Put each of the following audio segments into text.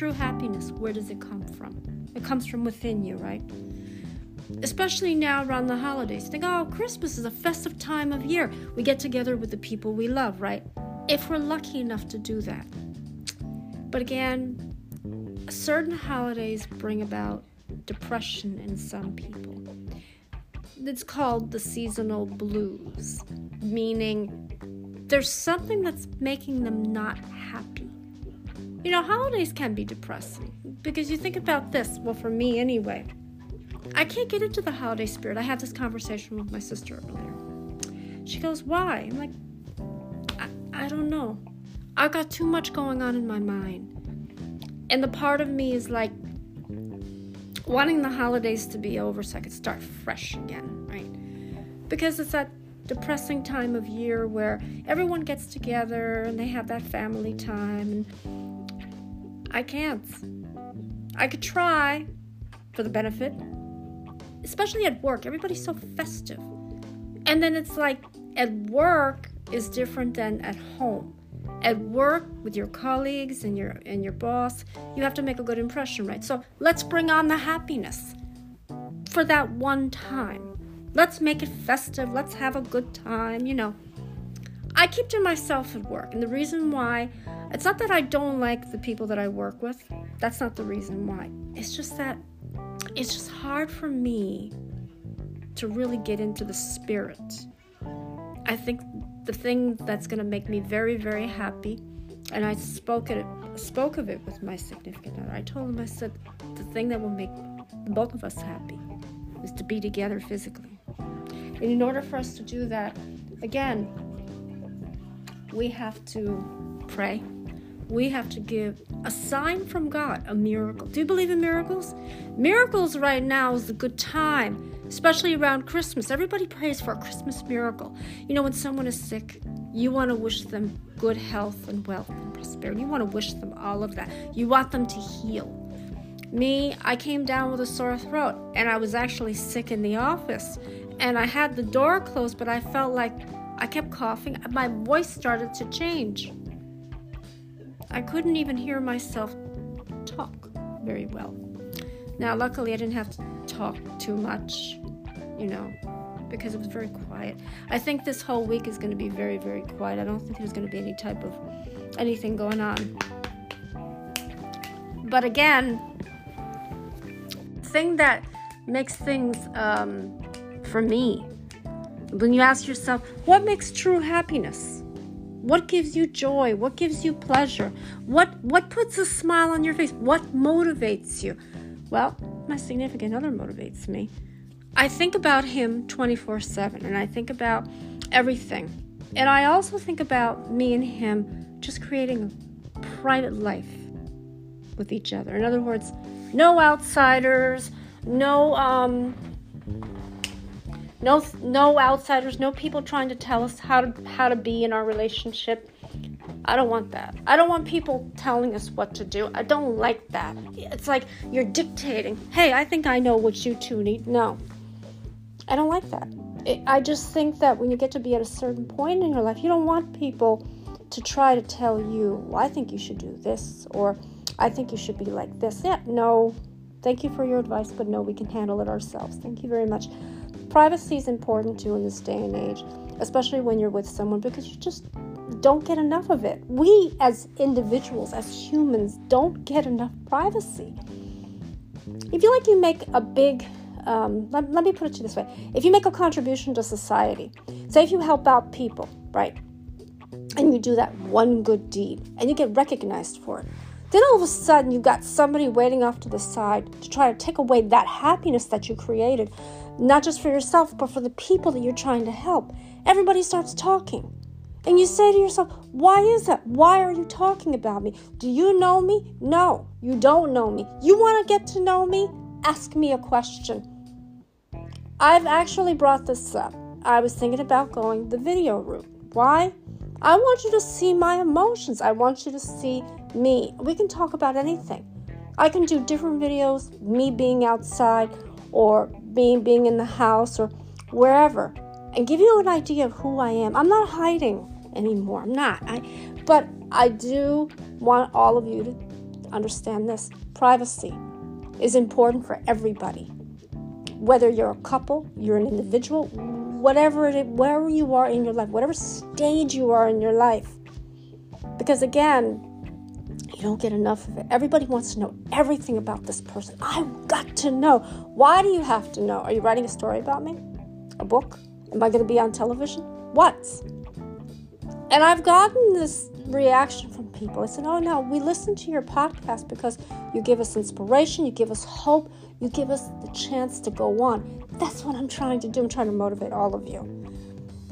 true happiness, where does it come from? It comes from within you, right? Especially now around the holidays. Think, oh, Christmas is a festive time of year. We get together with the people we love, right? If we're lucky enough to do that. But again, certain holidays bring about depression in some people. It's called the seasonal blues, meaning there's something that's making them not happy. You know, holidays can be depressing because you think about this. Well, for me anyway, I can't get into the holiday spirit. I had this conversation with my sister earlier. She goes, Why? I'm like, I, I don't know. I've got too much going on in my mind. And the part of me is like wanting the holidays to be over so I could start fresh again, right? Because it's that depressing time of year where everyone gets together and they have that family time and I can't. I could try for the benefit, especially at work. Everybody's so festive. And then it's like at work is different than at home. At work with your colleagues and your and your boss, you have to make a good impression, right? So let's bring on the happiness for that one time. Let's make it festive. Let's have a good time, you know. I keep to myself at work, and the reason why it's not that I don't like the people that I work with. That's not the reason why. It's just that it's just hard for me to really get into the spirit. I think the thing that's going to make me very, very happy, and I spoke it, spoke of it with my significant other. I told him, I said, the thing that will make both of us happy is to be together physically. And in order for us to do that, again, we have to pray. We have to give a sign from God, a miracle. Do you believe in miracles? Miracles right now is a good time especially around Christmas. Everybody prays for a Christmas miracle. You know, when someone is sick, you want to wish them good health and wealth and prosperity. You want to wish them all of that. You want them to heal. Me, I came down with a sore throat and I was actually sick in the office. And I had the door closed, but I felt like I kept coughing. My voice started to change. I couldn't even hear myself talk very well. Now, luckily, I didn't have to talk too much you know, because it was very quiet. I think this whole week is going to be very, very quiet. I don't think there's going to be any type of anything going on. But again, thing that makes things um, for me, when you ask yourself, what makes true happiness? What gives you joy? What gives you pleasure? What what puts a smile on your face? What motivates you? Well, my significant other motivates me. I think about him 24 7 and I think about everything. And I also think about me and him just creating a private life with each other. In other words, no outsiders, no um no no outsiders, no people trying to tell us how to how to be in our relationship. I don't want that. I don't want people telling us what to do. I don't like that. It's like you're dictating. Hey, I think I know what you two need. No. I don't like that. It, I just think that when you get to be at a certain point in your life, you don't want people to try to tell you, well, I think you should do this, or I think you should be like this. Yeah, no, thank you for your advice, but no, we can handle it ourselves. Thank you very much. Privacy is important too in this day and age, especially when you're with someone because you just don't get enough of it. We, as individuals, as humans, don't get enough privacy. If you like you make a big um, let, let me put it to you this way if you make a contribution to society say if you help out people right and you do that one good deed and you get recognized for it then all of a sudden you've got somebody waiting off to the side to try to take away that happiness that you created not just for yourself but for the people that you're trying to help everybody starts talking and you say to yourself, why is that? Why are you talking about me? Do you know me? No, you don't know me. You want to get to know me? Ask me a question. I've actually brought this up. I was thinking about going the video route. Why? I want you to see my emotions. I want you to see me. We can talk about anything. I can do different videos, me being outside or being being in the house or wherever and give you an idea of who I am. I'm not hiding anymore. I'm not. I but I do want all of you to understand this privacy is important for everybody. Whether you're a couple, you're an individual, whatever it, wherever you are in your life, whatever stage you are in your life. Because again, you don't get enough of it. Everybody wants to know everything about this person. I've got to know. Why do you have to know? Are you writing a story about me? A book? Am I going to be on television? What? And I've gotten this reaction from people. I said, Oh, no, we listen to your podcast because you give us inspiration, you give us hope, you give us the chance to go on. That's what I'm trying to do. I'm trying to motivate all of you.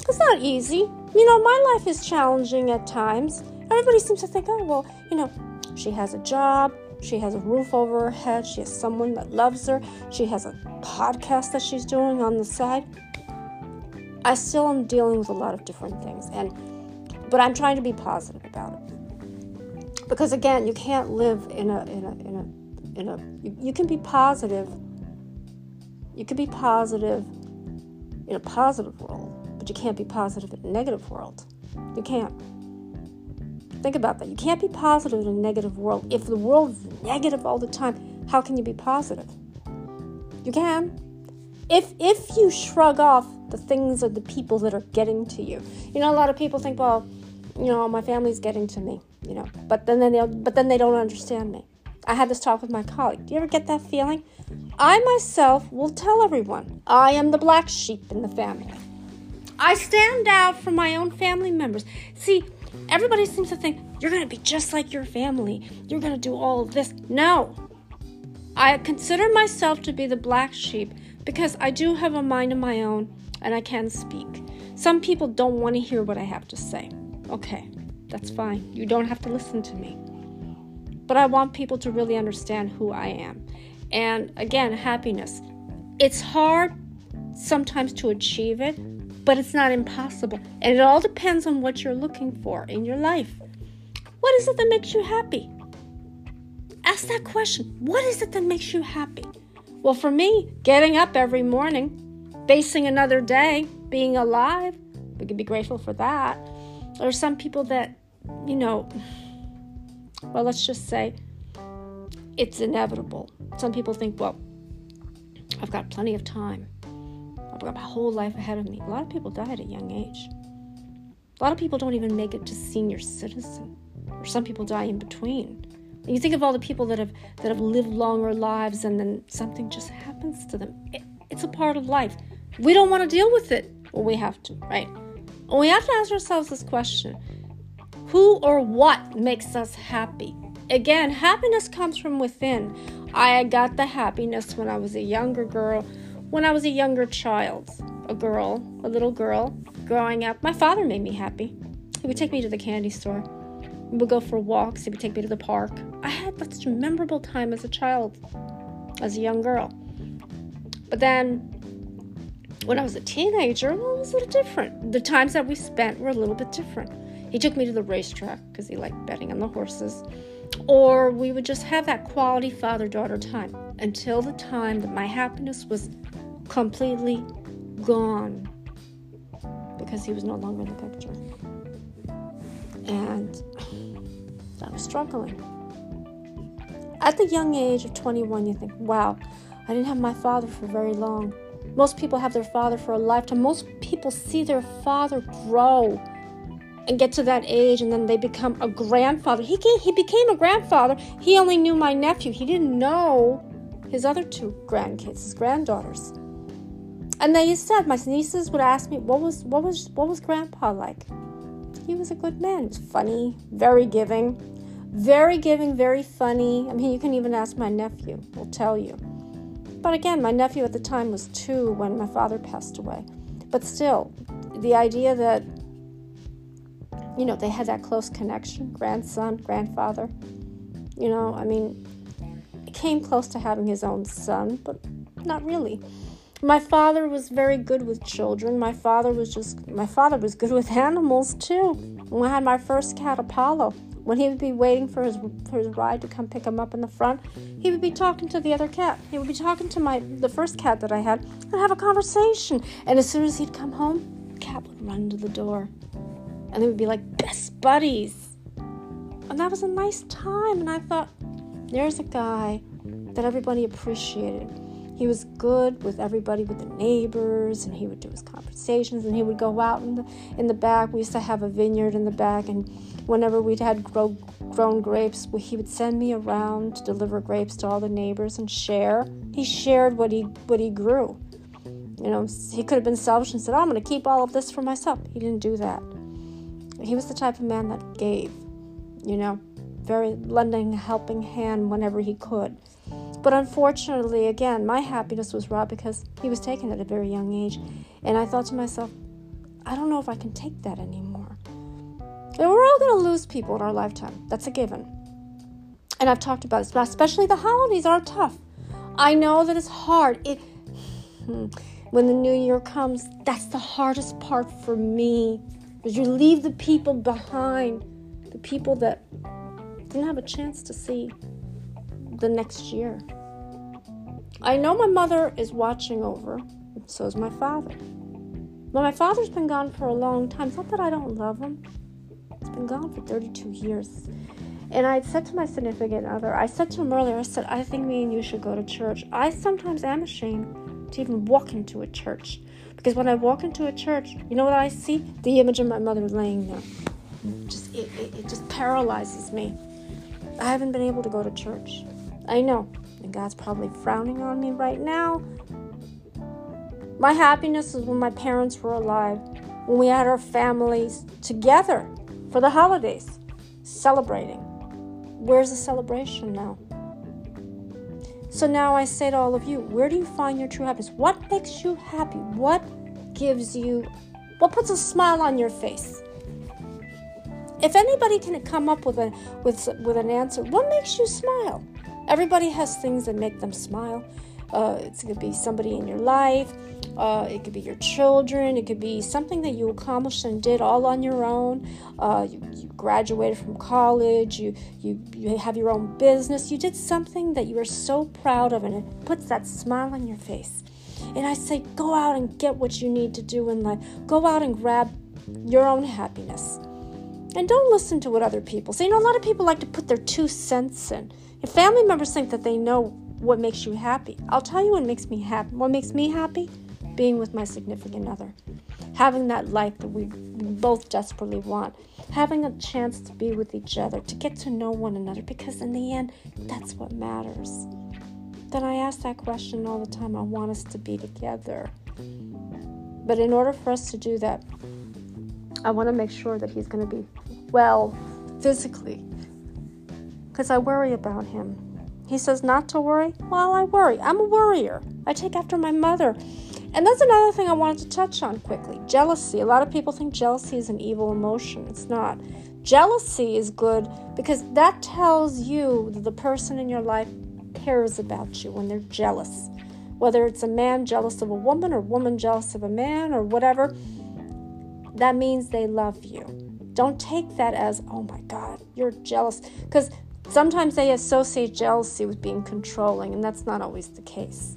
It's not easy. You know, my life is challenging at times. Everybody seems to think, oh, well, you know, she has a job, she has a roof over her head, she has someone that loves her, she has a podcast that she's doing on the side. I still am dealing with a lot of different things and but I'm trying to be positive about it. Because again, you can't live in a in a in a in a you, you can be positive. You can be positive in a positive world, but you can't be positive in a negative world. You can't. Think about that. You can't be positive in a negative world. If the world's negative all the time, how can you be positive? You can. If if you shrug off the things or the people that are getting to you. You know, a lot of people think, well, you know, my family's getting to me, you know, but then they but then they don't understand me. I had this talk with my colleague. Do you ever get that feeling? I myself will tell everyone I am the black sheep in the family. I stand out from my own family members. See, Everybody seems to think you're going to be just like your family. You're going to do all of this. No. I consider myself to be the black sheep because I do have a mind of my own and I can speak. Some people don't want to hear what I have to say. Okay, that's fine. You don't have to listen to me. But I want people to really understand who I am. And again, happiness. It's hard sometimes to achieve it, but it's not impossible. And it all depends on what you're looking for in your life. What is it that makes you happy? Ask that question. What is it that makes you happy? Well, for me, getting up every morning, facing another day, being alive, we can be grateful for that. There are some people that, you know, well, let's just say it's inevitable. Some people think, well, I've got plenty of time. I've got my whole life ahead of me. A lot of people die at a young age. A lot of people don't even make it to senior citizen, or some people die in between. And you think of all the people that have that have lived longer lives, and then something just happens to them. It, it's a part of life. We don't want to deal with it. We have to, right? And we have to ask ourselves this question: Who or what makes us happy? Again, happiness comes from within. I got the happiness when I was a younger girl when I was a younger child, a girl, a little girl, growing up, my father made me happy. He would take me to the candy store. We would go for walks. He would take me to the park. I had such a memorable time as a child, as a young girl. But then, when I was a teenager, well, it was a little different. The times that we spent were a little bit different. He took me to the racetrack because he liked betting on the horses. Or we would just have that quality father daughter time until the time that my happiness was completely gone because he was no longer in the picture. And I was struggling. At the young age of 21, you think, wow, I didn't have my father for very long. Most people have their father for a lifetime. Most people see their father grow and get to that age and then they become a grandfather. He, came, he became a grandfather. He only knew my nephew. He didn't know his other two grandkids, his granddaughters. And they said my nieces would ask me, "What was what was what was Grandpa like?" He was a good man. He was funny, very giving, very giving, very funny. I mean, you can even ask my nephew; he'll tell you. But again, my nephew at the time was two when my father passed away. But still, the idea that you know they had that close connection, grandson, grandfather. You know, I mean, came close to having his own son, but not really. My father was very good with children. My father was just my father was good with animals too. When I had my first cat Apollo, when he would be waiting for his for his ride to come pick him up in the front, he would be talking to the other cat. He would be talking to my the first cat that I had and have a conversation. And as soon as he'd come home, the cat would run to the door. And they would be like best buddies. And that was a nice time. And I thought, There's a guy that everybody appreciated. He was good with everybody, with the neighbors, and he would do his conversations, and he would go out in the in the back. We used to have a vineyard in the back, and whenever we'd had grow, grown grapes, he would send me around to deliver grapes to all the neighbors and share. He shared what he what he grew. You know, he could have been selfish and said, oh, "I'm going to keep all of this for myself." He didn't do that. He was the type of man that gave. You know, very lending a helping hand whenever he could. But unfortunately, again, my happiness was robbed because he was taken at a very young age. And I thought to myself, I don't know if I can take that anymore. And we're all going to lose people in our lifetime. That's a given. And I've talked about it, especially the holidays are tough. I know that it's hard. It hmm, when the new year comes, that's the hardest part for me. Because you leave the people behind, the people that didn't have a chance to see the next year. I know my mother is watching over, so is my father. But my father's been gone for a long time. It's not that I don't love him, he's been gone for 32 years. And I said to my significant other, I said to him earlier, I said, I think me and you should go to church. I sometimes am ashamed to even walk into a church. Because when I walk into a church, you know what I see? The image of my mother laying there. Just it, it, it just paralyzes me. I haven't been able to go to church. I know, and God's probably frowning on me right now. My happiness is when my parents were alive, when we had our families together for the holidays, celebrating. Where's the celebration now? So now I say to all of you, where do you find your true happiness? What makes you happy? What gives you, what puts a smile on your face? If anybody can come up with a with with an answer, what makes you smile? Everybody has things that make them smile. Uh, it could be somebody in your life. Uh, it could be your children. It could be something that you accomplished and did all on your own. Uh, you, you, graduated from college. You, you you have your own business. You did something that you are so proud of, and it puts that smile on your face. And I say, go out and get what you need to do in life. Go out and grab your own happiness. And don't listen to what other people say. You know, a lot of people like to put their two cents in. If family members think that they know what makes you happy, I'll tell you what makes me happy. What makes me happy? Being with my significant other. Having that life that we both desperately want. Having a chance to be with each other, to get to know one another, because in the end, that's what matters. Then I ask that question all the time I want us to be together. But in order for us to do that, I want to make sure that he's going to be well physically, because I worry about him. He says not to worry. Well, I worry. I'm a worrier. I take after my mother. And that's another thing I wanted to touch on quickly jealousy. A lot of people think jealousy is an evil emotion. It's not. Jealousy is good because that tells you that the person in your life cares about you when they're jealous. Whether it's a man jealous of a woman or woman jealous of a man or whatever, that means they love you. Don't take that as, oh my God, you're jealous. Because Sometimes they associate jealousy with being controlling, and that's not always the case.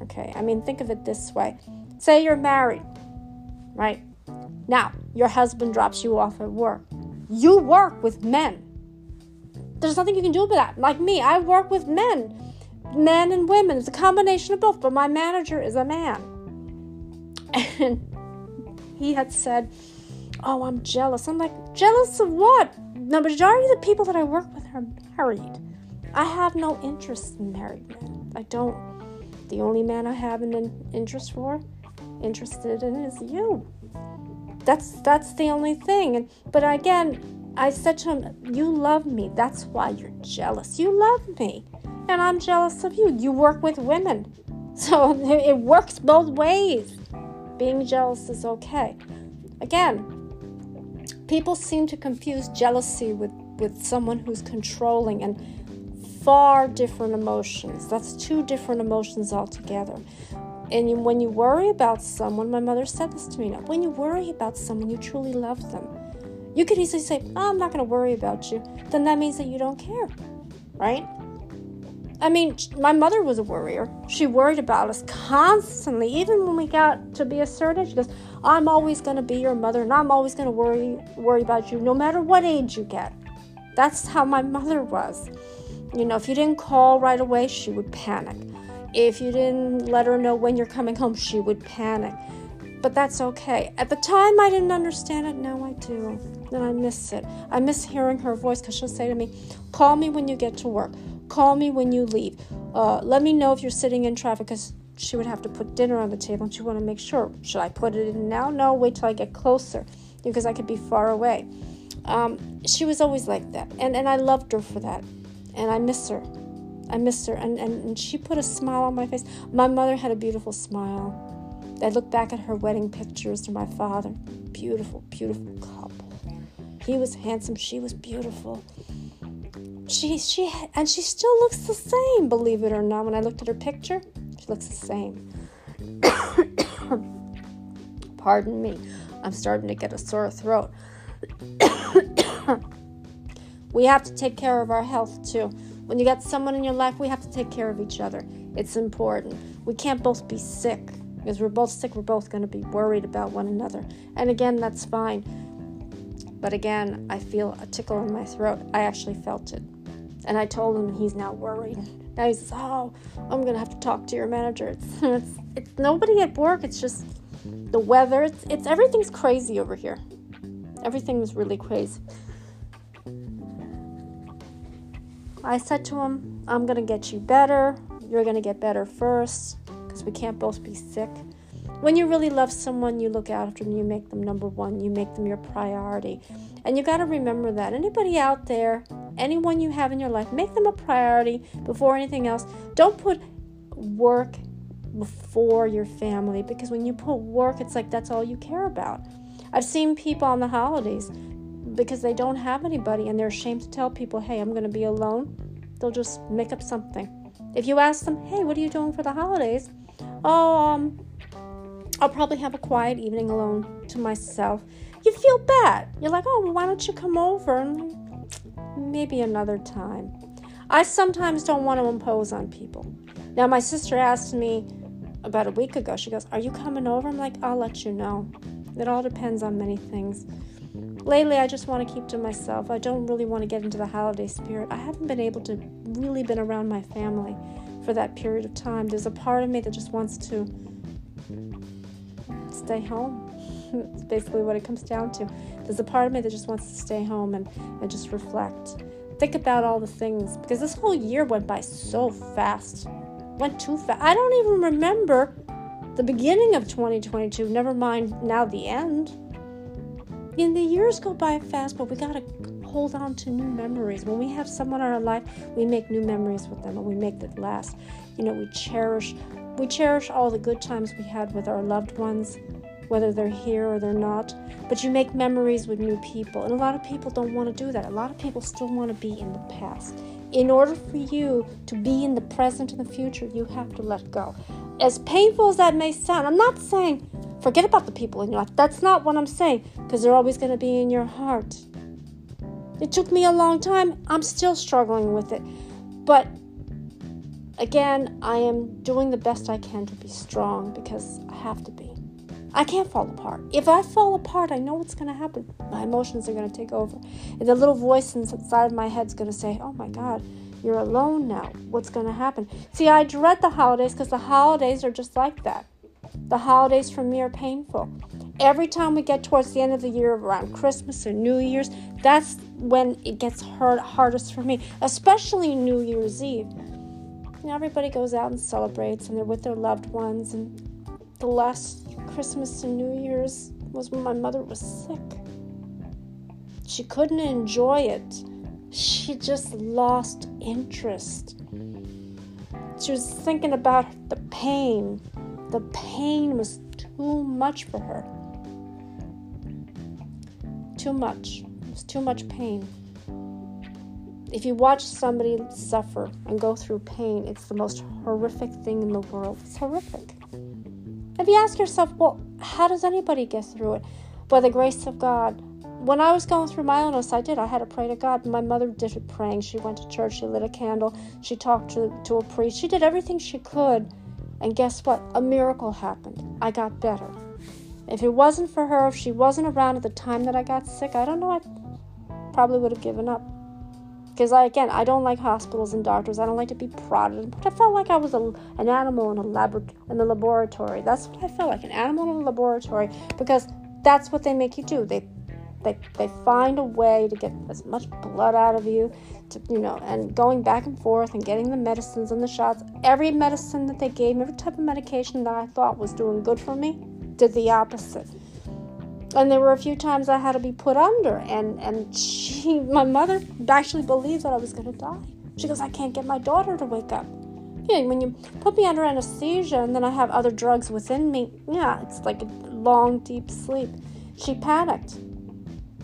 Okay, I mean, think of it this way say you're married, right? Now, your husband drops you off at work. You work with men. There's nothing you can do about that. Like me, I work with men, men and women. It's a combination of both, but my manager is a man. And he had said, Oh, I'm jealous. I'm like, Jealous of what? the majority of the people that I work with are married. I have no interest in married men. I don't. The only man I have an interest for, interested in, is you. That's that's the only thing. And but again, I said to him, "You love me. That's why you're jealous. You love me, and I'm jealous of you. You work with women, so it works both ways. Being jealous is okay. Again, people seem to confuse jealousy with, with someone who's controlling and far different emotions. That's two different emotions altogether. And when you worry about someone, my mother said this to me now, when you worry about someone, you truly love them. You could easily say, oh, I'm not going to worry about you. Then that means that you don't care, right? I mean, my mother was a worrier. She worried about us constantly. Even when we got to be a certain age, she goes, I'm always going to be your mother and I'm always going to worry worry about you no matter what age you get. That's how my mother was. You know, if you didn't call right away, she would panic. If you didn't let her know when you're coming home, she would panic. But that's okay. At the time, I didn't understand it. Now I do. And I miss it. I miss hearing her voice because she'll say to me, Call me when you get to work. Call me when you leave. Uh, let me know if you're sitting in traffic because she would have to put dinner on the table and she want to make sure. Should I put it in now? No, wait till I get closer because I could be far away. Um, she was always like that. And, and I loved her for that. And I miss her. I miss her. And, and, and she put a smile on my face. My mother had a beautiful smile. I look back at her wedding pictures to my father. Beautiful, beautiful couple. He was handsome. She was beautiful. She she and she still looks the same, believe it or not. When I looked at her picture, she looks the same. Pardon me. I'm starting to get a sore throat. we have to take care of our health too. When you got someone in your life, we have to take care of each other. It's important. We can't both be sick because we're both sick. We're both going to be worried about one another. And again, that's fine. But again, I feel a tickle in my throat. I actually felt it. And I told him he's now worried. Now he says, Oh, I'm going to have to talk to your manager. It's, it's, it's nobody at work. It's just the weather. It's, it's everything's crazy over here. Everything was really crazy. I said to him, I'm going to get you better. You're going to get better first because we can't both be sick. When you really love someone, you look out after them, you make them number one, you make them your priority. And you got to remember that. Anybody out there, anyone you have in your life, make them a priority before anything else. Don't put work before your family because when you put work, it's like that's all you care about. I've seen people on the holidays because they don't have anybody and they're ashamed to tell people, hey, I'm going to be alone. They'll just make up something. If you ask them, hey, what are you doing for the holidays? Oh, um, I'll probably have a quiet evening alone to myself. You feel bad. You're like, oh, well, why don't you come over? And maybe another time. I sometimes don't want to impose on people. Now, my sister asked me about a week ago, she goes, Are you coming over? I'm like, I'll let you know. It all depends on many things. Lately, I just want to keep to myself. I don't really want to get into the holiday spirit. I haven't been able to really been around my family for that period of time. There's a part of me that just wants to stay home. It's basically what it comes down to. There's a part of me that just wants to stay home and, and just reflect. Think about all the things because this whole year went by so fast. Went too fast. I don't even remember the beginning of 2022, never mind now the end. And the years go by fast, but we gotta hold on to new memories. When we have someone in our life, we make new memories with them and we make that last. You know, we cherish we cherish all the good times we had with our loved ones, whether they're here or they're not. But you make memories with new people. And a lot of people don't want to do that. A lot of people still want to be in the past. In order for you to be in the present and the future, you have to let go. As painful as that may sound, I'm not saying forget about the people in your life. That's not what I'm saying, because they're always going to be in your heart. It took me a long time. I'm still struggling with it. But again, I am doing the best I can to be strong because I have to be. I can't fall apart. If I fall apart, I know what's going to happen. My emotions are going to take over. And the little voice inside of my head is going to say, Oh my God, you're alone now. What's going to happen? See, I dread the holidays because the holidays are just like that. The holidays for me are painful. Every time we get towards the end of the year, around Christmas or New Year's, that's when it gets hard, hardest for me, especially New Year's Eve. You know, everybody goes out and celebrates, and they're with their loved ones. And the last Christmas and New Year's was when my mother was sick. She couldn't enjoy it. She just lost interest. She was thinking about the pain. The pain was too much for her. Too much. It was too much pain. If you watch somebody suffer and go through pain, it's the most horrific thing in the world. It's horrific. If you ask yourself, well, how does anybody get through it? By the grace of God. When I was going through my illness, I did. I had to pray to God. My mother did it praying. She went to church. She lit a candle. She talked to, to a priest. She did everything she could. And guess what? A miracle happened. I got better. If it wasn't for her, if she wasn't around at the time that I got sick, I don't know, I probably would have given up. Because I, again, I don't like hospitals and doctors. I don't like to be prodded. But I felt like I was a, an animal in a lab in the laboratory. That's what I felt like, an animal in a laboratory, because that's what they make you do. They they, they find a way to get as much blood out of you to you know and going back and forth and getting the medicines and the shots. Every medicine that they gave me every type of medication that i thought was doing good for me did the opposite. And there were a few times i had to be put under and and she my mother actually believed that i was going to die. She goes i can't get my daughter to wake up. Yeah when you put me under anesthesia and then i have other drugs within me yeah it's like a long deep sleep. She panicked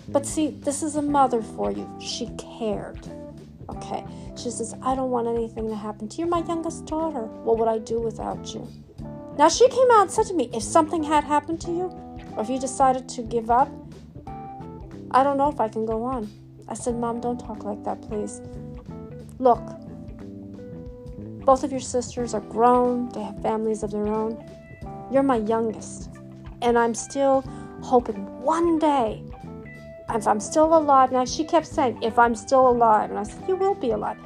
but see, this is a mother for you. She cared. Okay. She says, I don't want anything to happen to you. My youngest daughter. What would I do without you? Now, she came out and said to me, if something had happened to you, or if you decided to give up, I don't know if I can go on. I said, Mom, don't talk like that, please. Look, both of your sisters are grown, they have families of their own. You're my youngest. And I'm still hoping one day if I'm still alive, now she kept saying, if I'm still alive, and I said, you will be alive.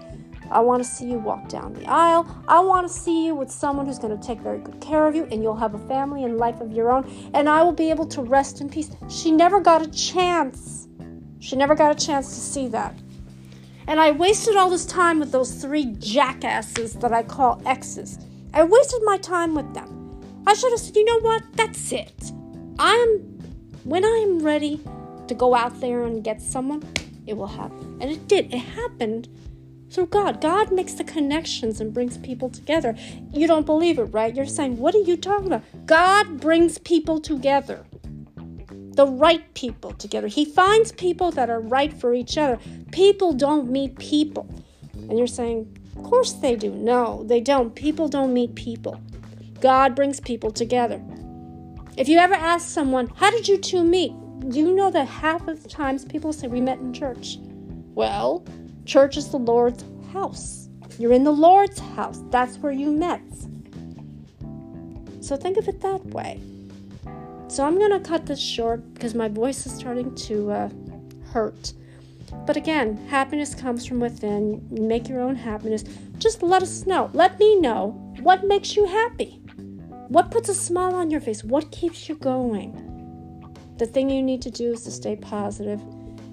I want to see you walk down the aisle. I want to see you with someone who's going to take very good care of you, and you'll have a family and life of your own, and I will be able to rest in peace. She never got a chance. She never got a chance to see that. And I wasted all this time with those three jackasses that I call exes. I wasted my time with them. I should have said, you know what? That's it. I am, when I am ready, to go out there and get someone, it will happen. And it did. It happened through God. God makes the connections and brings people together. You don't believe it, right? You're saying, What are you talking about? God brings people together. The right people together. He finds people that are right for each other. People don't meet people. And you're saying, Of course they do. No, they don't. People don't meet people. God brings people together. If you ever ask someone, How did you two meet? You know that half of the times people say we met in church. Well, church is the Lord's house. You're in the Lord's house. That's where you met. So think of it that way. So I'm going to cut this short because my voice is starting to uh, hurt. But again, happiness comes from within. Make your own happiness. Just let us know. Let me know what makes you happy. What puts a smile on your face? What keeps you going? The thing you need to do is to stay positive.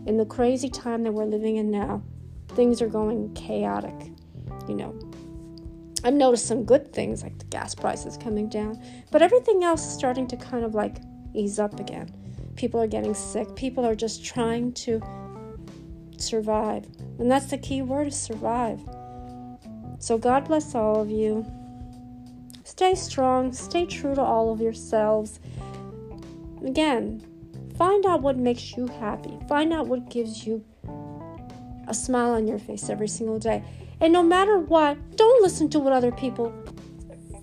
In the crazy time that we're living in now, things are going chaotic. You know, I've noticed some good things like the gas prices coming down, but everything else is starting to kind of like ease up again. People are getting sick. People are just trying to survive. And that's the key word is survive. So God bless all of you. Stay strong, stay true to all of yourselves. Again, Find out what makes you happy. Find out what gives you a smile on your face every single day. And no matter what, don't listen to what other people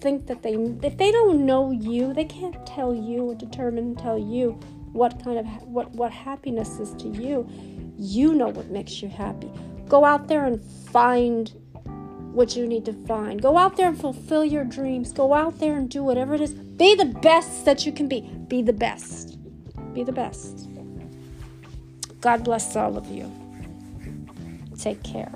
think that they if they don't know you, they can't tell you or determine tell you what kind of what what happiness is to you. You know what makes you happy. Go out there and find what you need to find. Go out there and fulfill your dreams. Go out there and do whatever it is. Be the best that you can be. Be the best. Be the best. God bless all of you. Take care.